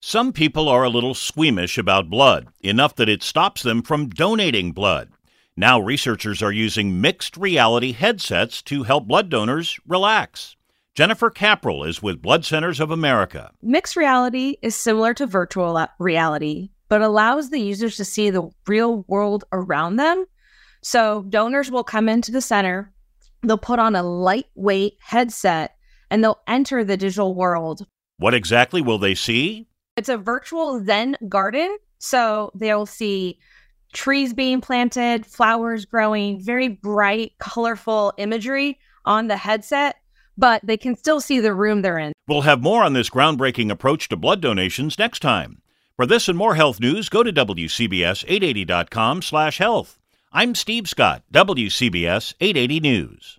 Some people are a little squeamish about blood, enough that it stops them from donating blood. Now, researchers are using mixed reality headsets to help blood donors relax. Jennifer Kapral is with Blood Centers of America. Mixed reality is similar to virtual reality, but allows the users to see the real world around them. So, donors will come into the center, they'll put on a lightweight headset, and they'll enter the digital world. What exactly will they see? It's a virtual Zen garden. So they'll see trees being planted, flowers growing, very bright, colorful imagery on the headset, but they can still see the room they're in. We'll have more on this groundbreaking approach to blood donations next time. For this and more health news, go to WCBS880.com slash health. I'm Steve Scott, WCBS 880 News.